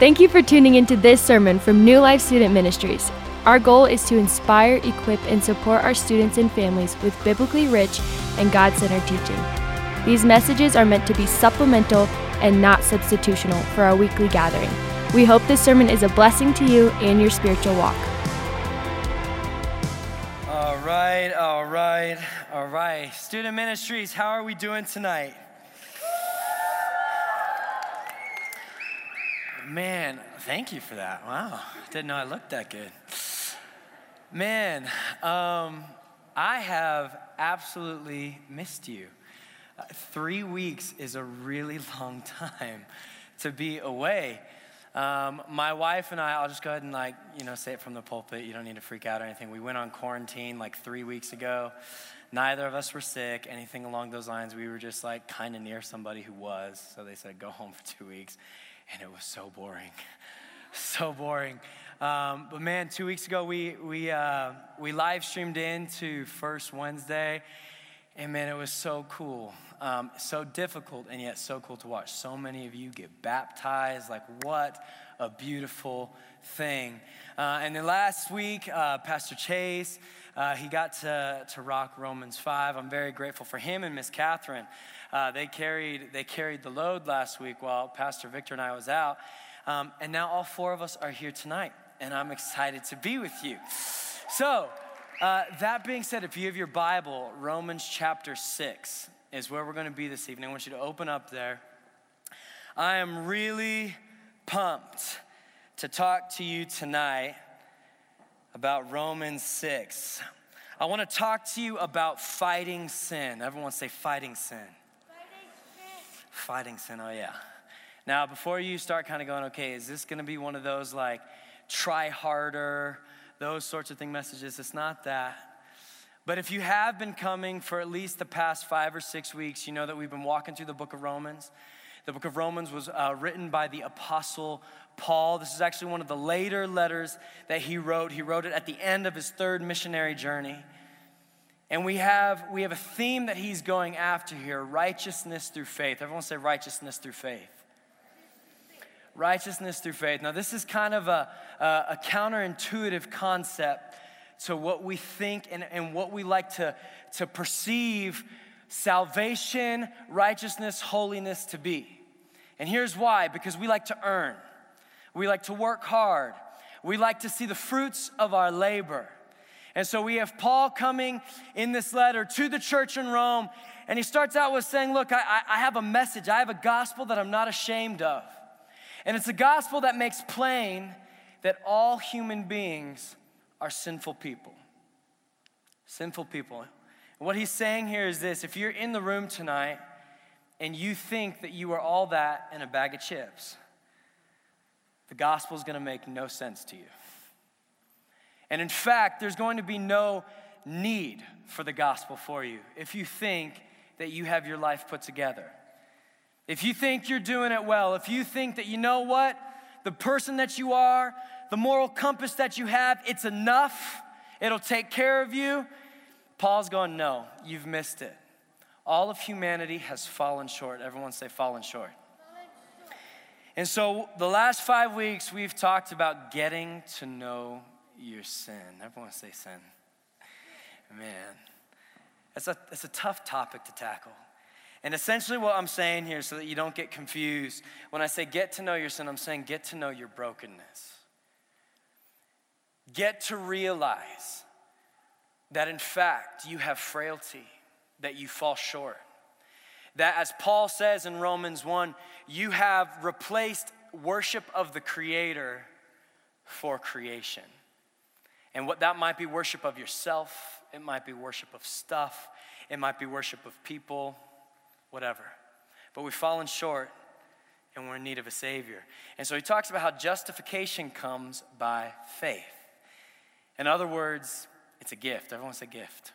Thank you for tuning into this sermon from New Life Student Ministries. Our goal is to inspire, equip, and support our students and families with biblically rich and God centered teaching. These messages are meant to be supplemental and not substitutional for our weekly gathering. We hope this sermon is a blessing to you and your spiritual walk. All right, all right, all right. Student Ministries, how are we doing tonight? Man, thank you for that. Wow, didn't know I looked that good. Man, um, I have absolutely missed you. Uh, three weeks is a really long time to be away. Um, my wife and I, I'll just go ahead and like, you know, say it from the pulpit. You don't need to freak out or anything. We went on quarantine like three weeks ago. Neither of us were sick, anything along those lines. We were just like kind of near somebody who was. So they said, go home for two weeks and it was so boring. so boring. Um, but man, two weeks ago, we, we, uh, we live streamed into First Wednesday, and man, it was so cool. Um, so difficult, and yet so cool to watch. So many of you get baptized. Like, what a beautiful thing. Uh, and then last week, uh, Pastor Chase, uh, he got to, to rock Romans 5. I'm very grateful for him and Miss Catherine. Uh, they, carried, they carried the load last week while Pastor Victor and I was out. Um, and now all four of us are here tonight, and I'm excited to be with you. So, uh, that being said, if you have your Bible, Romans chapter 6 is where we're going to be this evening. I want you to open up there. I am really pumped to talk to you tonight about Romans 6. I want to talk to you about fighting sin. Everyone say fighting sin. Fighting sin, oh yeah. Now, before you start kind of going, okay, is this going to be one of those like try harder, those sorts of thing messages? It's not that. But if you have been coming for at least the past five or six weeks, you know that we've been walking through the book of Romans. The book of Romans was uh, written by the apostle Paul. This is actually one of the later letters that he wrote. He wrote it at the end of his third missionary journey. And we have, we have a theme that he's going after here righteousness through faith. Everyone say righteousness through faith. Righteousness through faith. Now, this is kind of a, a, a counterintuitive concept to what we think and, and what we like to, to perceive salvation, righteousness, holiness to be. And here's why because we like to earn, we like to work hard, we like to see the fruits of our labor. And so we have Paul coming in this letter to the church in Rome, and he starts out with saying, Look, I, I have a message, I have a gospel that I'm not ashamed of. And it's a gospel that makes plain that all human beings are sinful people. Sinful people. And what he's saying here is this if you're in the room tonight and you think that you are all that in a bag of chips, the gospel is going to make no sense to you. And in fact, there's going to be no need for the gospel for you if you think that you have your life put together. If you think you're doing it well, if you think that you know what, the person that you are, the moral compass that you have, it's enough, it'll take care of you. Paul's going, no, you've missed it. All of humanity has fallen short. Everyone say, fallen short. And so, the last five weeks, we've talked about getting to know your sin. Everyone say sin. Man, it's a, it's a tough topic to tackle. And essentially, what I'm saying here, so that you don't get confused, when I say get to know your sin, I'm saying get to know your brokenness. Get to realize that in fact you have frailty, that you fall short. That, as Paul says in Romans 1, you have replaced worship of the Creator for creation. And what that might be worship of yourself, it might be worship of stuff, it might be worship of people, whatever. But we've fallen short and we're in need of a Savior. And so he talks about how justification comes by faith. In other words, it's a gift. Everyone say gift.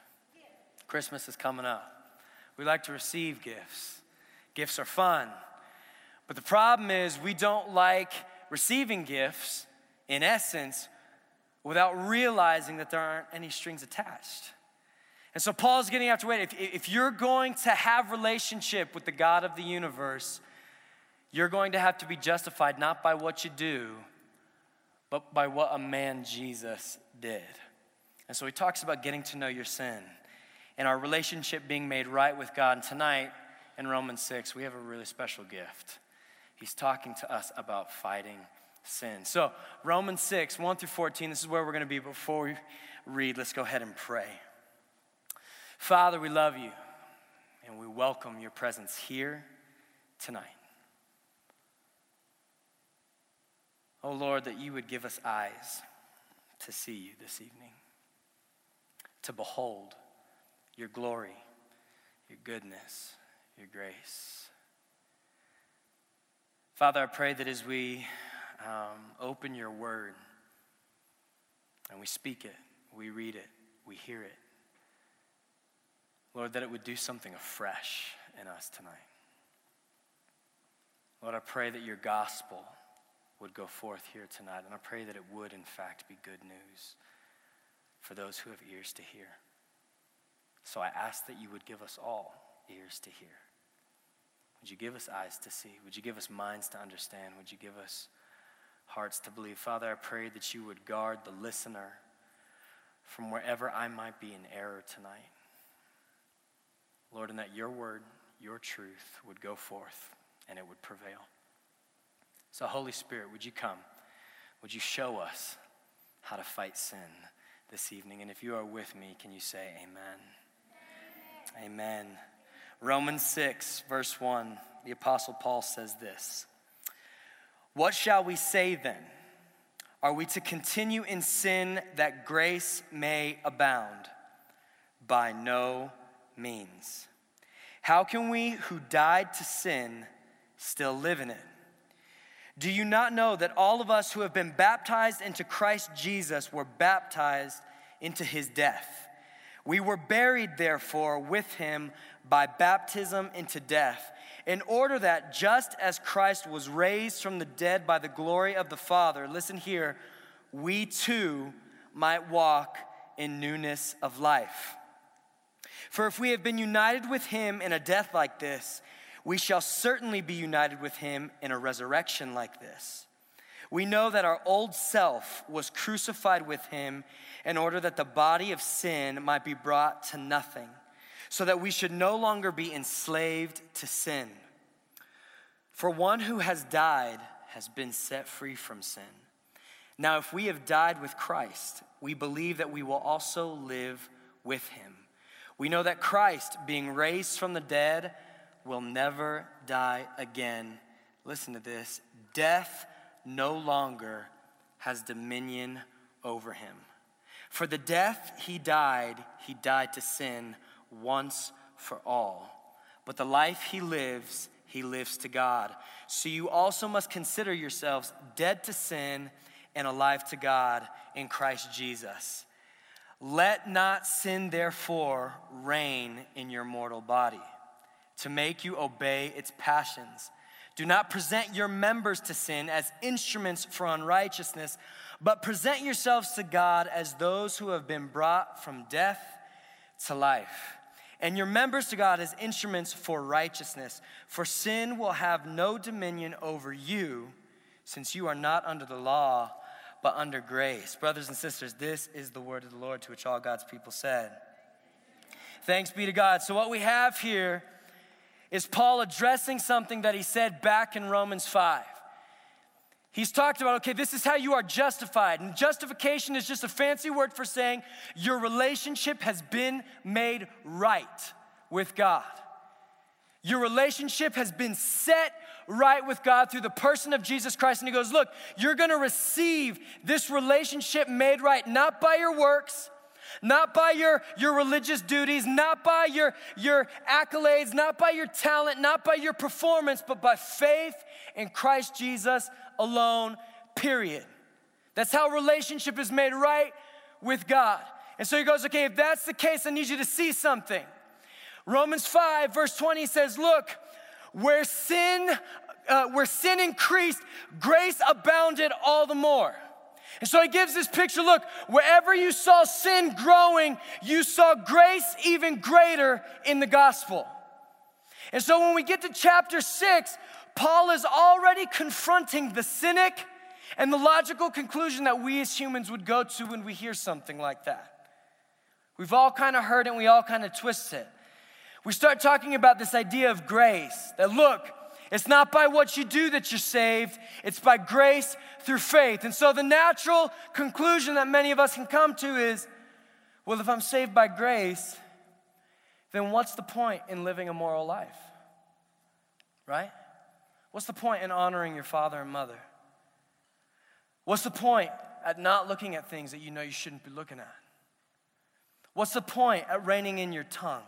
Christmas is coming up. We like to receive gifts. Gifts are fun. But the problem is, we don't like receiving gifts, in essence, without realizing that there aren't any strings attached. And so Paul's getting after wait, if, if you're going to have relationship with the God of the universe, you're going to have to be justified not by what you do, but by what a man Jesus did. And so he talks about getting to know your sin and our relationship being made right with God. And tonight in Romans 6, we have a really special gift. He's talking to us about fighting sin. So, Romans 6, 1 through 14, this is where we're going to be. Before we read, let's go ahead and pray. Father, we love you and we welcome your presence here tonight. Oh Lord, that you would give us eyes to see you this evening, to behold your glory, your goodness, your grace. Father, I pray that as we um, open your word and we speak it, we read it, we hear it, Lord, that it would do something afresh in us tonight. Lord, I pray that your gospel would go forth here tonight, and I pray that it would, in fact, be good news for those who have ears to hear. So I ask that you would give us all ears to hear. Would you give us eyes to see? Would you give us minds to understand? Would you give us hearts to believe? Father, I pray that you would guard the listener from wherever I might be in error tonight. Lord, and that your word, your truth would go forth and it would prevail. So, Holy Spirit, would you come? Would you show us how to fight sin this evening? And if you are with me, can you say amen? Amen. amen. Romans 6, verse 1, the Apostle Paul says this What shall we say then? Are we to continue in sin that grace may abound? By no means. How can we who died to sin still live in it? Do you not know that all of us who have been baptized into Christ Jesus were baptized into his death? We were buried, therefore, with him by baptism into death, in order that just as Christ was raised from the dead by the glory of the Father, listen here, we too might walk in newness of life. For if we have been united with him in a death like this, we shall certainly be united with him in a resurrection like this. We know that our old self was crucified with him in order that the body of sin might be brought to nothing, so that we should no longer be enslaved to sin. For one who has died has been set free from sin. Now, if we have died with Christ, we believe that we will also live with him. We know that Christ, being raised from the dead, will never die again. Listen to this death no longer has dominion over him. For the death he died, he died to sin once for all. But the life he lives, he lives to God. So you also must consider yourselves dead to sin and alive to God in Christ Jesus. Let not sin, therefore, reign in your mortal body to make you obey its passions. Do not present your members to sin as instruments for unrighteousness, but present yourselves to God as those who have been brought from death to life, and your members to God as instruments for righteousness. For sin will have no dominion over you, since you are not under the law but under grace. Brothers and sisters, this is the word of the Lord to which all God's people said. Thanks be to God. So, what we have here is Paul addressing something that he said back in Romans 5. He's talked about, okay, this is how you are justified. And justification is just a fancy word for saying your relationship has been made right with God. Your relationship has been set right with God through the person of Jesus Christ. And he goes, Look, you're gonna receive this relationship made right, not by your works, not by your, your religious duties, not by your, your accolades, not by your talent, not by your performance, but by faith in Christ Jesus alone, period. That's how relationship is made right with God. And so he goes, okay, if that's the case, I need you to see something. Romans 5, verse 20 says, Look, where sin, uh, where sin increased, grace abounded all the more. And so he gives this picture look, wherever you saw sin growing, you saw grace even greater in the gospel. And so when we get to chapter six, Paul is already confronting the cynic and the logical conclusion that we as humans would go to when we hear something like that. We've all kind of heard it and we all kind of twist it. We start talking about this idea of grace that look, it's not by what you do that you're saved, it's by grace through faith. And so the natural conclusion that many of us can come to is well, if I'm saved by grace, then what's the point in living a moral life? Right? What's the point in honoring your father and mother? What's the point at not looking at things that you know you shouldn't be looking at? What's the point at reining in your tongue?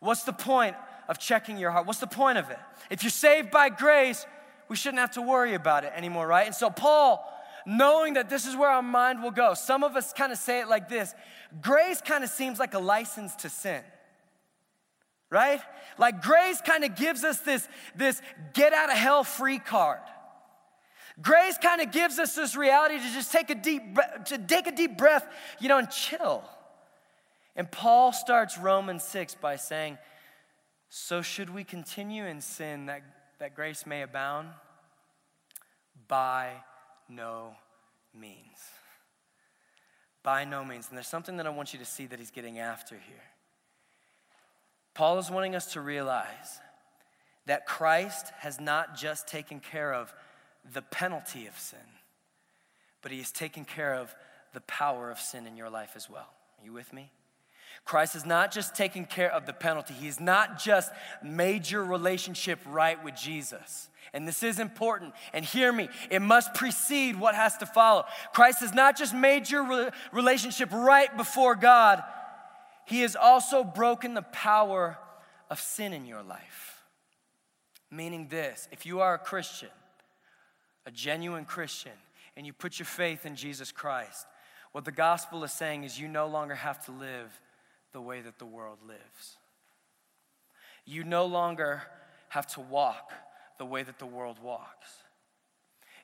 What's the point of checking your heart? What's the point of it? If you're saved by grace, we shouldn't have to worry about it anymore, right? And so, Paul, knowing that this is where our mind will go, some of us kind of say it like this grace kind of seems like a license to sin right? Like grace kind of gives us this, this get out of hell free card. Grace kind of gives us this reality to just take a deep breath, to take a deep breath, you know, and chill. And Paul starts Romans 6 by saying, So should we continue in sin that, that grace may abound? By no means. By no means. And there's something that I want you to see that he's getting after here. Paul is wanting us to realize that Christ has not just taken care of the penalty of sin, but he has taken care of the power of sin in your life as well. Are you with me? Christ has not just taken care of the penalty, He's not just made your relationship right with Jesus. And this is important. And hear me, it must precede what has to follow. Christ has not just made your relationship right before God, He has also broken the power of sin in your life. Meaning this if you are a Christian, a genuine Christian, and you put your faith in Jesus Christ, what the gospel is saying is you no longer have to live the way that the world lives. You no longer have to walk the way that the world walks.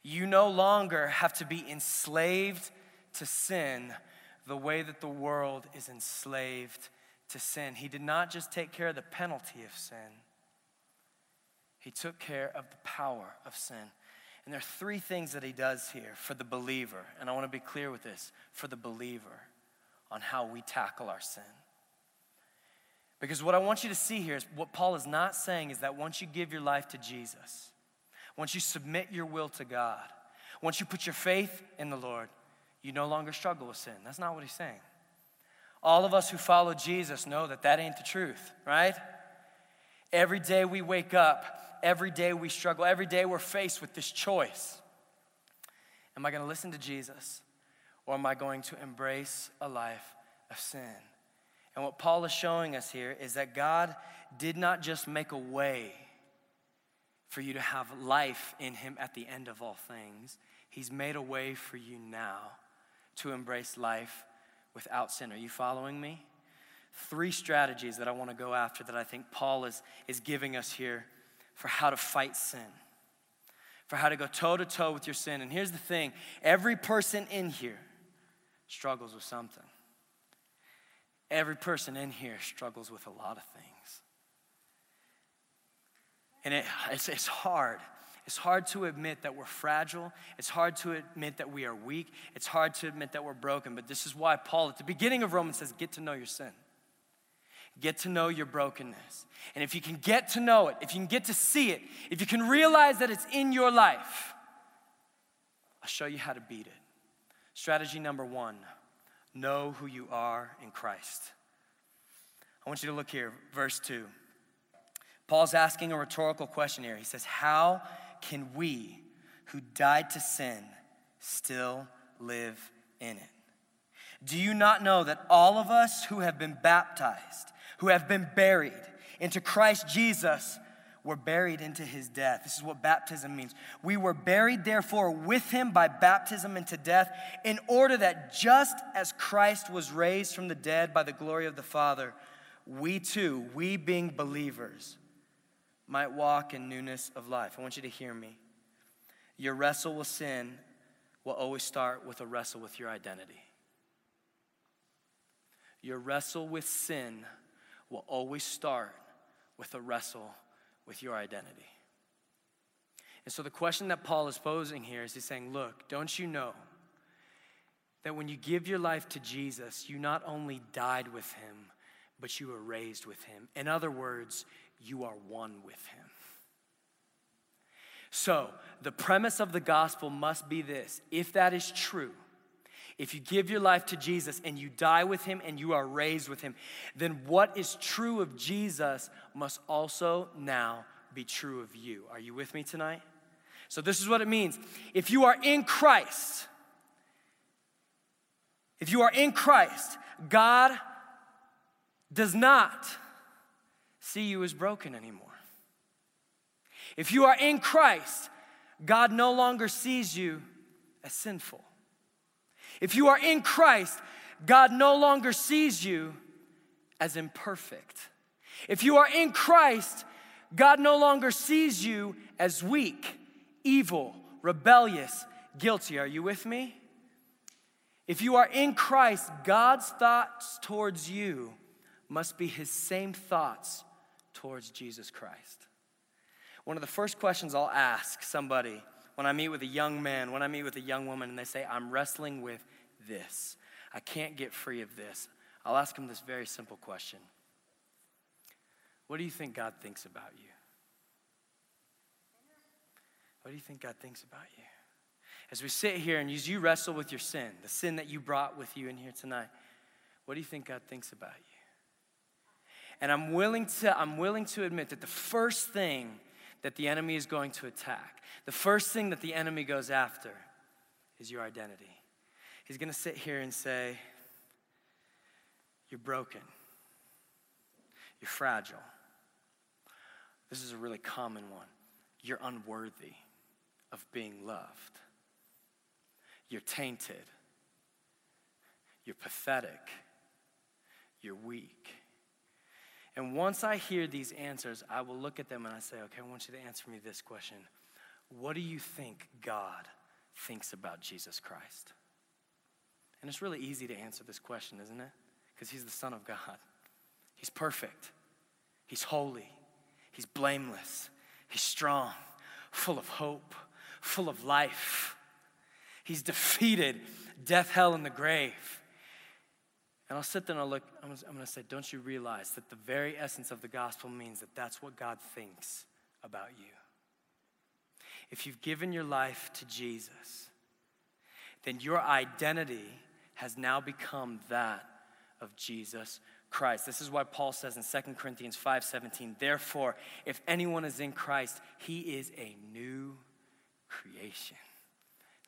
You no longer have to be enslaved to sin the way that the world is enslaved to sin. He did not just take care of the penalty of sin, He took care of the power of sin. And there are three things that He does here for the believer. And I want to be clear with this for the believer on how we tackle our sin. Because what I want you to see here is what Paul is not saying is that once you give your life to Jesus, once you submit your will to God, once you put your faith in the Lord, you no longer struggle with sin. That's not what he's saying. All of us who follow Jesus know that that ain't the truth, right? Every day we wake up, every day we struggle, every day we're faced with this choice. Am I going to listen to Jesus or am I going to embrace a life of sin? And what Paul is showing us here is that God did not just make a way for you to have life in Him at the end of all things, He's made a way for you now to embrace life without sin. Are you following me? Three strategies that I want to go after that I think Paul is, is giving us here for how to fight sin, for how to go toe to toe with your sin. And here's the thing every person in here struggles with something. Every person in here struggles with a lot of things. And it, it's, it's hard. It's hard to admit that we're fragile. It's hard to admit that we are weak. It's hard to admit that we're broken. But this is why Paul, at the beginning of Romans, says, Get to know your sin. Get to know your brokenness. And if you can get to know it, if you can get to see it, if you can realize that it's in your life, I'll show you how to beat it. Strategy number one know who you are in Christ. I want you to look here, verse 2. Paul's asking a rhetorical question here. He says, How can we who died to sin still live in it? Do you not know that all of us who have been baptized, who have been buried into Christ Jesus, were buried into his death. This is what baptism means. We were buried, therefore, with him by baptism into death, in order that just as Christ was raised from the dead by the glory of the Father, we too, we being believers, might walk in newness of life. I want you to hear me. Your wrestle with sin will always start with a wrestle with your identity. Your wrestle with sin will always start with a wrestle with your identity. And so the question that Paul is posing here is he's saying, Look, don't you know that when you give your life to Jesus, you not only died with him, but you were raised with him? In other words, you are one with him. So, the premise of the gospel must be this if that is true, if you give your life to Jesus and you die with him and you are raised with him, then what is true of Jesus must also now be true of you. Are you with me tonight? So, this is what it means. If you are in Christ, if you are in Christ, God does not see you as broken anymore. If you are in Christ, God no longer sees you as sinful. If you are in Christ, God no longer sees you as imperfect. If you are in Christ, God no longer sees you as weak, evil, rebellious, guilty. Are you with me? If you are in Christ, God's thoughts towards you must be his same thoughts towards Jesus Christ. One of the first questions I'll ask somebody when I meet with a young man, when I meet with a young woman, and they say, I'm wrestling with this, I can't get free of this, I'll ask them this very simple question What do you think God thinks about you? What do you think God thinks about you? As we sit here and as you wrestle with your sin, the sin that you brought with you in here tonight, what do you think God thinks about you? And I'm willing to, I'm willing to admit that the first thing that the enemy is going to attack. The first thing that the enemy goes after is your identity. He's going to sit here and say, You're broken, you're fragile. This is a really common one. You're unworthy of being loved, you're tainted, you're pathetic, you're weak. And once I hear these answers, I will look at them and I say, okay, I want you to answer me this question What do you think God thinks about Jesus Christ? And it's really easy to answer this question, isn't it? Because he's the Son of God. He's perfect, he's holy, he's blameless, he's strong, full of hope, full of life. He's defeated death, hell, and the grave. And I'll sit there and I'll look, I'm going to say, don't you realize that the very essence of the gospel means that that's what God thinks about you? If you've given your life to Jesus, then your identity has now become that of Jesus Christ. This is why Paul says in 2 Corinthians 5:17, "Therefore, if anyone is in Christ, he is a new creation.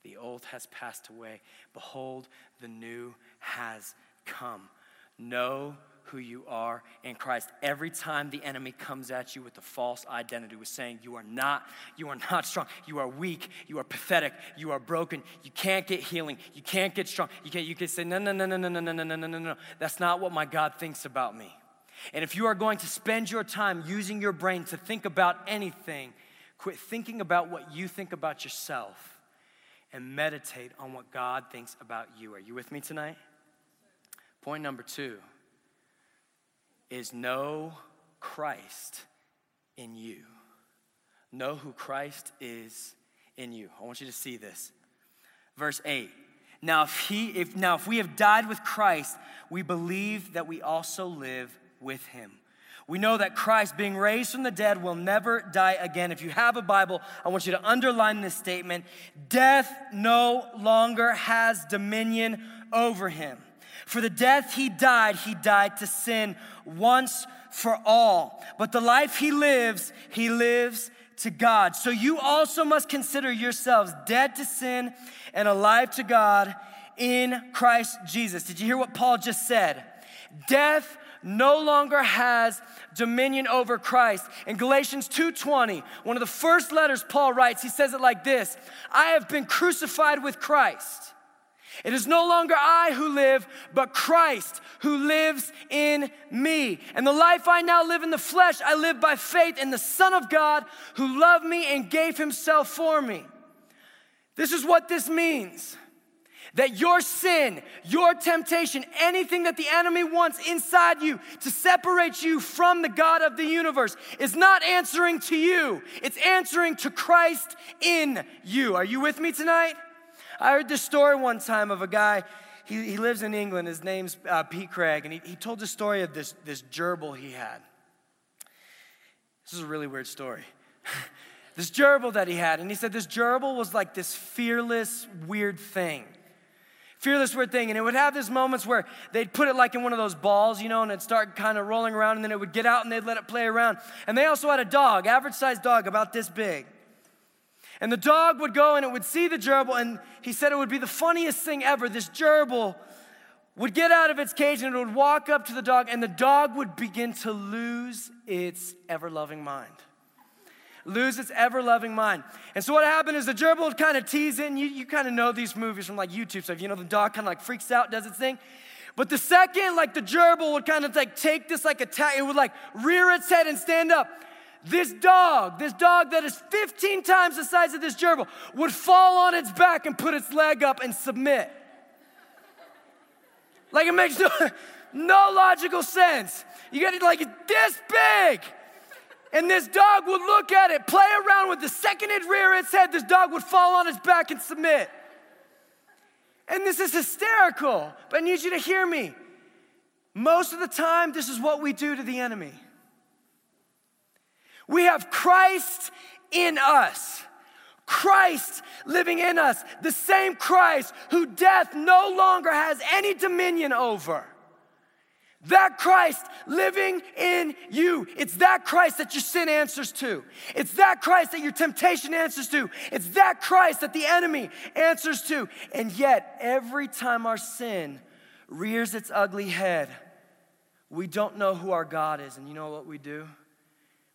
The old has passed away; behold, the new has come. Know who you are in Christ. Every time the enemy comes at you with a false identity, with saying you are not, you are not strong, you are weak, you are pathetic, you are broken, you can't get healing, you can't get strong. You can you can say, no, no, no, no, no, no, no, no, no, no, no. That's not what my God thinks about me. And if you are going to spend your time using your brain to think about anything, quit thinking about what you think about yourself and meditate on what God thinks about you. Are you with me tonight? Point number two is know Christ in you. Know who Christ is in you. I want you to see this. Verse 8. Now if he if now if we have died with Christ, we believe that we also live with him. We know that Christ, being raised from the dead, will never die again. If you have a Bible, I want you to underline this statement Death no longer has dominion over him. For the death he died, he died to sin once for all. But the life he lives, he lives to God. So you also must consider yourselves dead to sin and alive to God in Christ Jesus. Did you hear what Paul just said? Death no longer has dominion over Christ. In Galatians 2:20, one of the first letters Paul writes, he says it like this: I have been crucified with Christ. It is no longer I who live, but Christ who lives in me. And the life I now live in the flesh, I live by faith in the Son of God who loved me and gave himself for me. This is what this means. That your sin, your temptation, anything that the enemy wants inside you to separate you from the God of the universe is not answering to you, it's answering to Christ in you. Are you with me tonight? I heard this story one time of a guy, he, he lives in England, his name's uh, Pete Greig, and he, he told the story of this, this gerbil he had. This is a really weird story. this gerbil that he had, and he said this gerbil was like this fearless, weird thing fearless weird thing and it would have these moments where they'd put it like in one of those balls you know and it'd start kind of rolling around and then it would get out and they'd let it play around and they also had a dog average sized dog about this big and the dog would go and it would see the gerbil and he said it would be the funniest thing ever this gerbil would get out of its cage and it would walk up to the dog and the dog would begin to lose its ever loving mind lose its ever loving mind. And so what happened is the gerbil would kind of tease it, you, you kind of know these movies from like YouTube stuff. You know, the dog kind of like freaks out, does its thing. But the second, like the gerbil would kind of like take this like attack, it would like rear its head and stand up. This dog, this dog that is 15 times the size of this gerbil, would fall on its back and put its leg up and submit. Like it makes no, no logical sense. You get it like this big. And this dog would look at it, play around with the second it rear its head, this dog would fall on its back and submit. And this is hysterical, but I need you to hear me. Most of the time, this is what we do to the enemy. We have Christ in us. Christ living in us, the same Christ who death no longer has any dominion over. That Christ living in you. It's that Christ that your sin answers to. It's that Christ that your temptation answers to. It's that Christ that the enemy answers to. And yet, every time our sin rears its ugly head, we don't know who our God is. And you know what we do?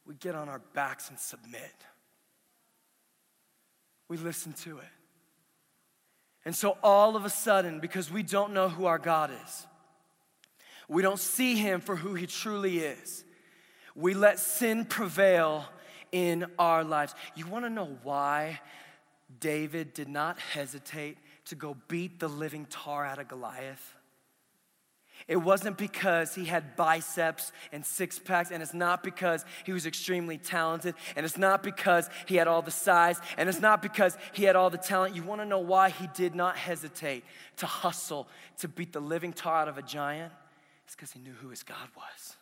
We get on our backs and submit. We listen to it. And so, all of a sudden, because we don't know who our God is, we don't see him for who he truly is. We let sin prevail in our lives. You want to know why David did not hesitate to go beat the living tar out of Goliath? It wasn't because he had biceps and six packs, and it's not because he was extremely talented, and it's not because he had all the size, and it's not because he had all the talent. You wanna know why he did not hesitate to hustle to beat the living tar out of a giant? It's because he knew who his God was.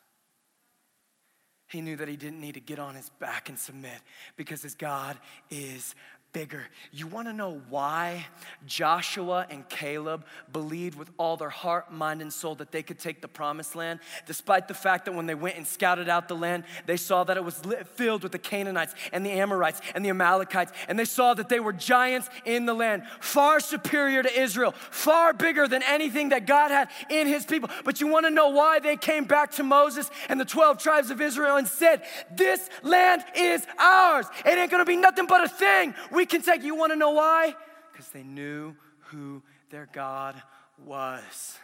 He knew that he didn't need to get on his back and submit because his God is bigger. You want to know why Joshua and Caleb believed with all their heart, mind, and soul that they could take the promised land, despite the fact that when they went and scouted out the land, they saw that it was filled with the Canaanites and the Amorites and the Amalekites, and they saw that they were giants in the land, far superior to Israel, far bigger than anything that God had in his people. But you want to know why they came back to Moses and the 12 tribes of Israel and said, This land is ours. It ain't gonna be nothing but a thing. We Kentucky. You want to know why? Because they knew who their God was.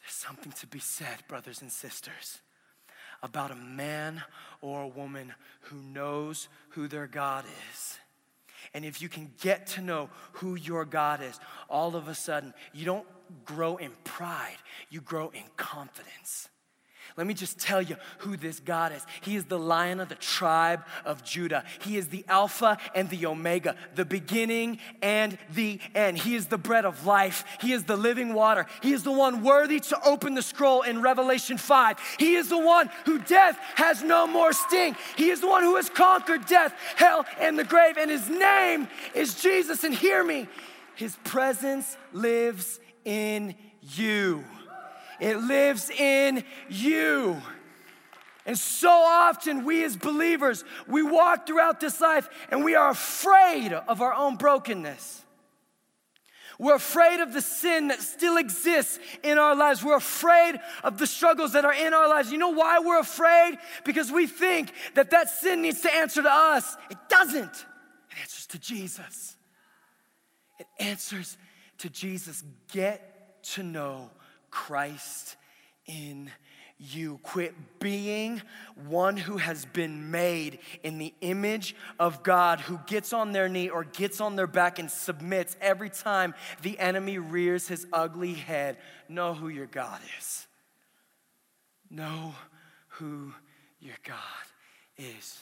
There's something to be said, brothers and sisters, about a man or a woman who knows who their God is. And if you can get to know who your God is, all of a sudden, you don't grow in pride, you grow in confidence. Let me just tell you who this God is. He is the lion of the tribe of Judah. He is the Alpha and the Omega, the beginning and the end. He is the bread of life. He is the living water. He is the one worthy to open the scroll in Revelation 5. He is the one who death has no more sting. He is the one who has conquered death, hell, and the grave. And his name is Jesus. And hear me, his presence lives in you. It lives in you. And so often, we as believers, we walk throughout this life and we are afraid of our own brokenness. We're afraid of the sin that still exists in our lives. We're afraid of the struggles that are in our lives. You know why we're afraid? Because we think that that sin needs to answer to us. It doesn't, it answers to Jesus. It answers to Jesus. Get to know Christ in you. Quit being one who has been made in the image of God, who gets on their knee or gets on their back and submits every time the enemy rears his ugly head. Know who your God is. Know who your God is.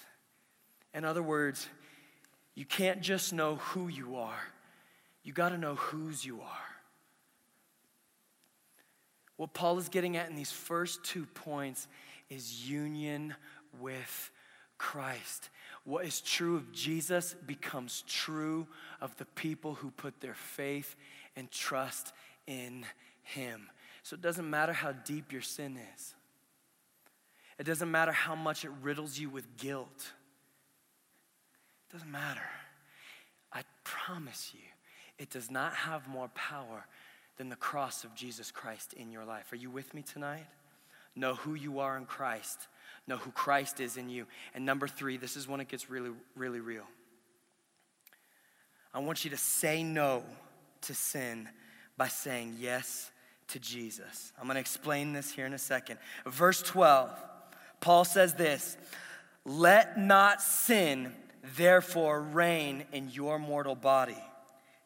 In other words, you can't just know who you are, you got to know whose you are. What Paul is getting at in these first two points is union with Christ. What is true of Jesus becomes true of the people who put their faith and trust in him. So it doesn't matter how deep your sin is, it doesn't matter how much it riddles you with guilt. It doesn't matter. I promise you, it does not have more power than the cross of Jesus Christ in your life. Are you with me tonight? Know who you are in Christ. Know who Christ is in you. And number three, this is when it gets really, really real. I want you to say no to sin by saying yes to Jesus. I'm going to explain this here in a second. Verse 12, Paul says this Let not sin therefore reign in your mortal body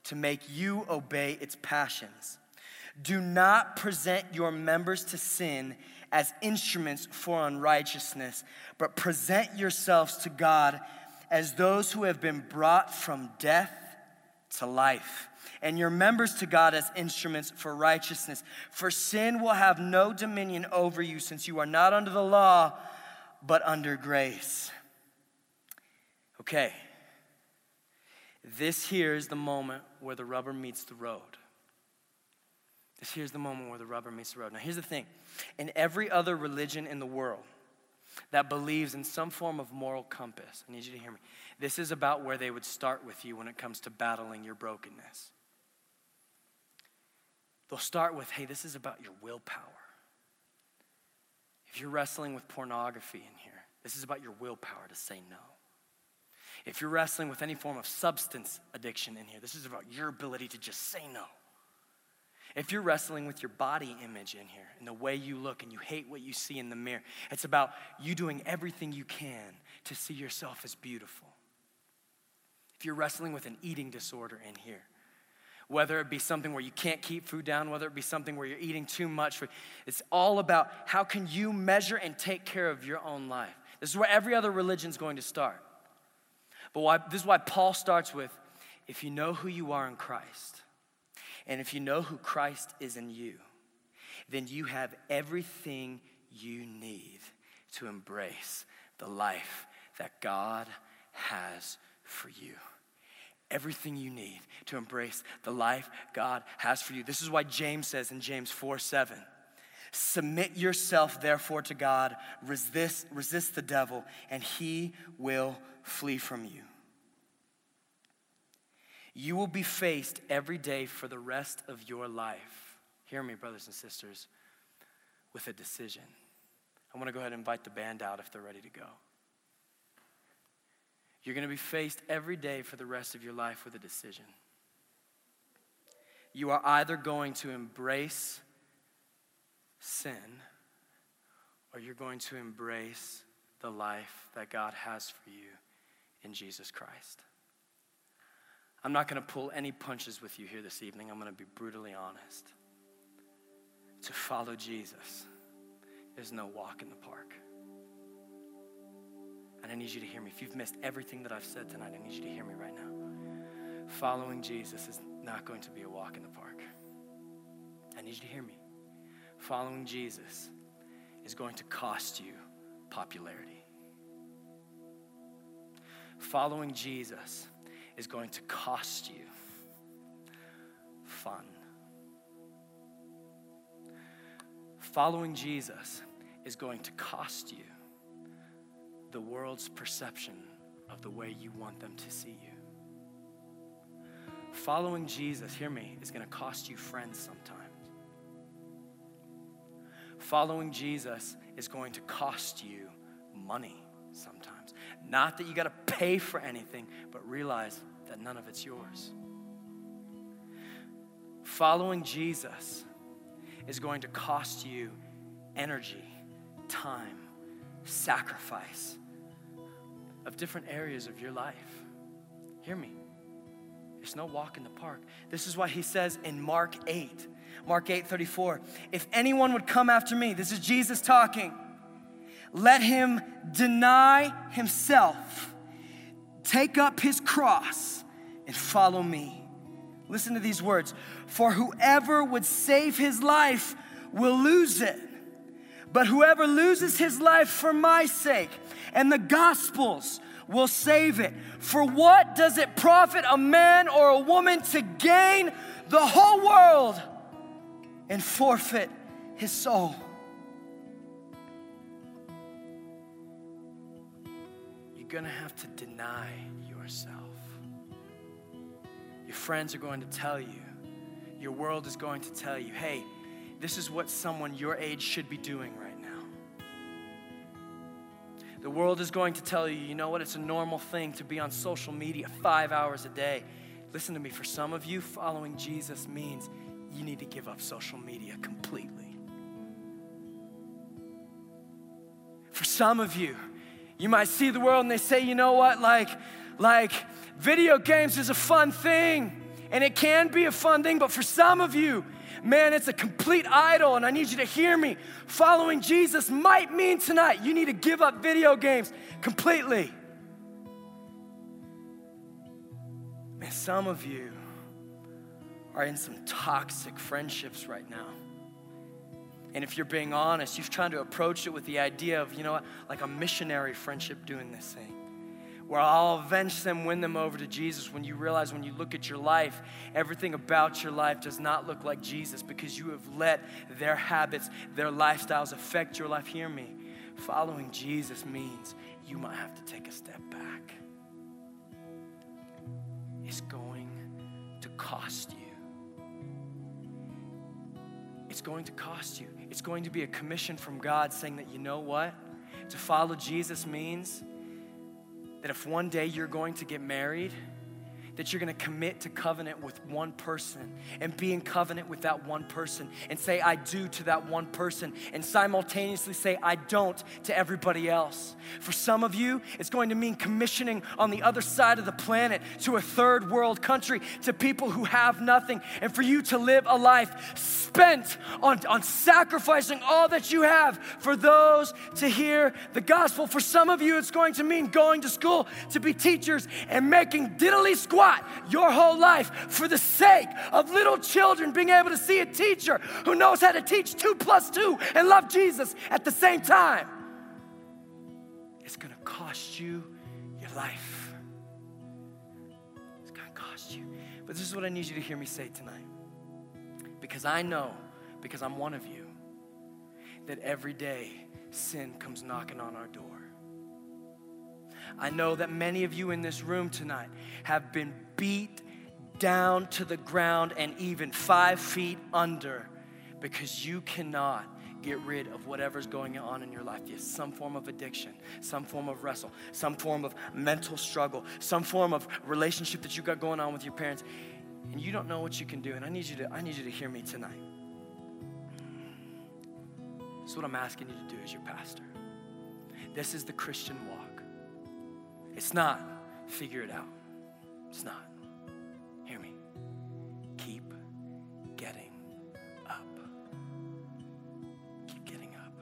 to make you obey its passions. Do not present your members to sin as instruments for unrighteousness, but present yourselves to God as those who have been brought from death to life, and your members to God as instruments for righteousness. For sin will have no dominion over you, since you are not under the law, but under grace. Okay, this here is the moment where the rubber meets the road. Here's the moment where the rubber meets the road. Now, here's the thing in every other religion in the world that believes in some form of moral compass, I need you to hear me. This is about where they would start with you when it comes to battling your brokenness. They'll start with, hey, this is about your willpower. If you're wrestling with pornography in here, this is about your willpower to say no. If you're wrestling with any form of substance addiction in here, this is about your ability to just say no. If you're wrestling with your body image in here and the way you look and you hate what you see in the mirror, it's about you doing everything you can to see yourself as beautiful. If you're wrestling with an eating disorder in here, whether it be something where you can't keep food down, whether it be something where you're eating too much, it's all about how can you measure and take care of your own life. This is where every other religion is going to start. But why, this is why Paul starts with if you know who you are in Christ, and if you know who Christ is in you, then you have everything you need to embrace the life that God has for you. Everything you need to embrace the life God has for you. This is why James says in James 4 7, Submit yourself, therefore, to God, resist, resist the devil, and he will flee from you. You will be faced every day for the rest of your life. Hear me, brothers and sisters, with a decision. I want to go ahead and invite the band out if they're ready to go. You're going to be faced every day for the rest of your life with a decision. You are either going to embrace sin or you're going to embrace the life that God has for you in Jesus Christ. I'm not going to pull any punches with you here this evening. I'm going to be brutally honest. To follow Jesus is no walk in the park. And I need you to hear me. If you've missed everything that I've said tonight, I need you to hear me right now. Following Jesus is not going to be a walk in the park. I need you to hear me. Following Jesus is going to cost you popularity. Following Jesus is going to cost you fun. Following Jesus is going to cost you the world's perception of the way you want them to see you. Following Jesus, hear me, is going to cost you friends sometimes. Following Jesus is going to cost you money sometimes. Not that you got to pay for anything, but realize that none of it's yours. Following Jesus is going to cost you energy time, sacrifice of different areas of your life. Hear me. There's no walk in the park. This is why he says in Mark 8, Mark 8 34, if anyone would come after me, this is Jesus talking, let him deny himself, take up his cross, and follow me. Listen to these words For whoever would save his life will lose it, but whoever loses his life for my sake and the gospel's will save it. For what does it profit a man or a woman to gain the whole world and forfeit his soul? You're gonna have to deny friends are going to tell you, your world is going to tell you, hey, this is what someone your age should be doing right now. the world is going to tell you, you know what, it's a normal thing to be on social media five hours a day. Listen to me, for some of you, following Jesus means you need to give up social media completely. For some of you, you might see the world and they say, you know what, like, like video games is a fun thing, and it can be a fun thing, but for some of you, man, it's a complete idol, and I need you to hear me. Following Jesus might mean tonight you need to give up video games completely. Man, some of you are in some toxic friendships right now. And if you're being honest, you've tried to approach it with the idea of, you know like a missionary friendship doing this thing where I'll avenge them, win them over to Jesus when you realize when you look at your life, everything about your life does not look like Jesus because you have let their habits, their lifestyles affect your life. Hear me. Following Jesus means you might have to take a step back. It's going to cost you. It's going to cost you. It's going to be a commission from God saying that, you know what? To follow Jesus means that if one day you're going to get married, that you're going to commit to covenant with one person and be in covenant with that one person and say, I do to that one person and simultaneously say, I don't to everybody else. For some of you, it's going to mean commissioning on the other side of the planet to a third world country to people who have nothing and for you to live a life spent on, on sacrificing all that you have for those to hear the gospel. For some of you, it's going to mean going to school to be teachers and making diddly squat your whole life for the sake of little children being able to see a teacher who knows how to teach two plus two and love Jesus at the same time. It's gonna cost you your life. It's gonna cost you. But this is what I need you to hear me say tonight. Because I know, because I'm one of you, that every day sin comes knocking on our door. I know that many of you in this room tonight have been beat down to the ground and even five feet under because you cannot get rid of whatever's going on in your life. Yes, some form of addiction, some form of wrestle, some form of mental struggle, some form of relationship that you got going on with your parents, and you don't know what you can do. And I need you to, I need you to hear me tonight. Is what I'm asking you to do as your pastor. This is the Christian walk. It's not figure it out. It's not. Hear me. Keep getting up. Keep getting up.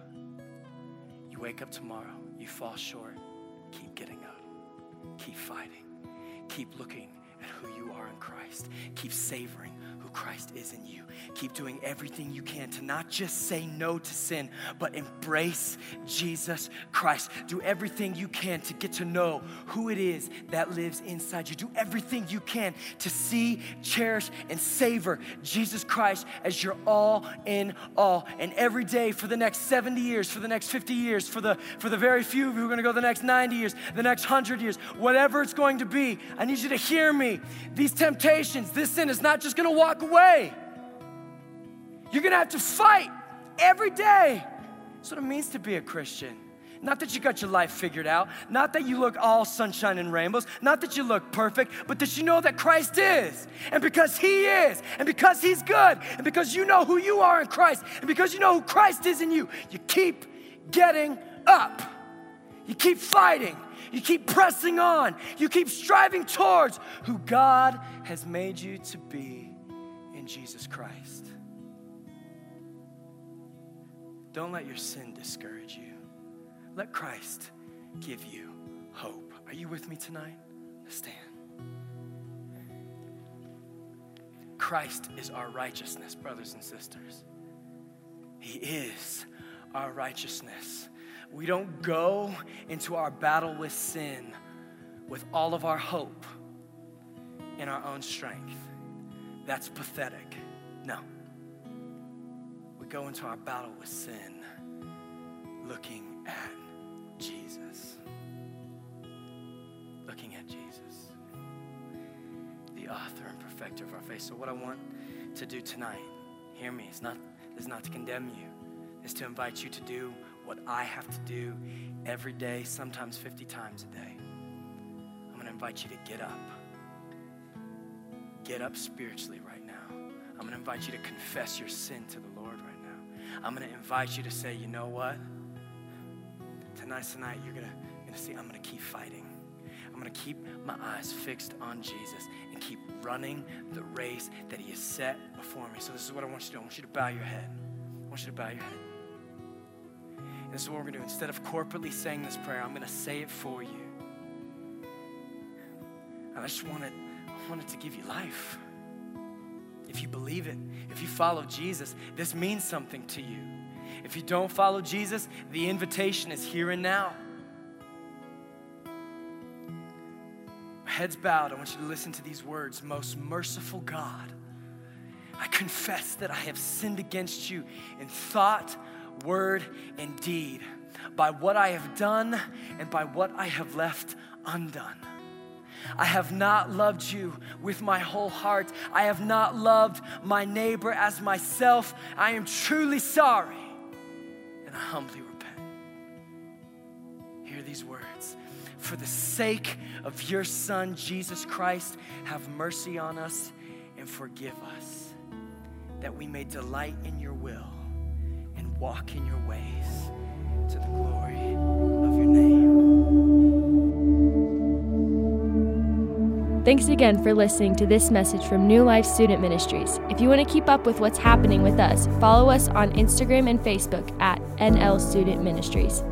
You wake up tomorrow, you fall short. Keep getting up. Keep fighting. Keep looking at who you are in Christ. Keep savoring who Christ is in you. Keep doing everything you can to not just say no to sin, but embrace Jesus Christ. Do everything you can to get to know who it is that lives inside you. Do everything you can to see, cherish, and savor Jesus Christ as your all in all. And every day for the next 70 years, for the next 50 years, for the, for the very few of you who are going to go the next 90 years, the next 100 years, whatever it's going to be, I need you to hear me. These temptations, this sin is not just going to walk away. You're gonna have to fight every day. That's what it means to be a Christian. Not that you got your life figured out, not that you look all sunshine and rainbows, not that you look perfect, but that you know that Christ is. And because He is, and because He's good, and because you know who you are in Christ, and because you know who Christ is in you, you keep getting up. You keep fighting. You keep pressing on. You keep striving towards who God has made you to be Jesus Christ. Don't let your sin discourage you. Let Christ give you hope. Are you with me tonight? Stand. Christ is our righteousness, brothers and sisters. He is our righteousness. We don't go into our battle with sin with all of our hope in our own strength. That's pathetic. No. We go into our battle with sin looking at Jesus. Looking at Jesus, the author and perfecter of our faith. So, what I want to do tonight, hear me, it's not, it's not to condemn you, it's to invite you to do what I have to do every day, sometimes 50 times a day. I'm going to invite you to get up. Get up spiritually right now. I'm going to invite you to confess your sin to the Lord right now. I'm going to invite you to say, you know what? Tonight, tonight, you're going to, you're going to see, I'm going to keep fighting. I'm going to keep my eyes fixed on Jesus and keep running the race that He has set before me. So, this is what I want you to do. I want you to bow your head. I want you to bow your head. And this is what we're going to do. Instead of corporately saying this prayer, I'm going to say it for you. And I just wanted, I wanted to give you life. If you believe it, if you follow Jesus, this means something to you. If you don't follow Jesus, the invitation is here and now. Heads bowed, I want you to listen to these words Most merciful God, I confess that I have sinned against you in thought, word, and deed, by what I have done and by what I have left undone. I have not loved you with my whole heart. I have not loved my neighbor as myself. I am truly sorry and I humbly repent. Hear these words. For the sake of your Son, Jesus Christ, have mercy on us and forgive us, that we may delight in your will and walk in your ways to the glory of your name. Thanks again for listening to this message from New Life Student Ministries. If you want to keep up with what's happening with us, follow us on Instagram and Facebook at NL Student Ministries.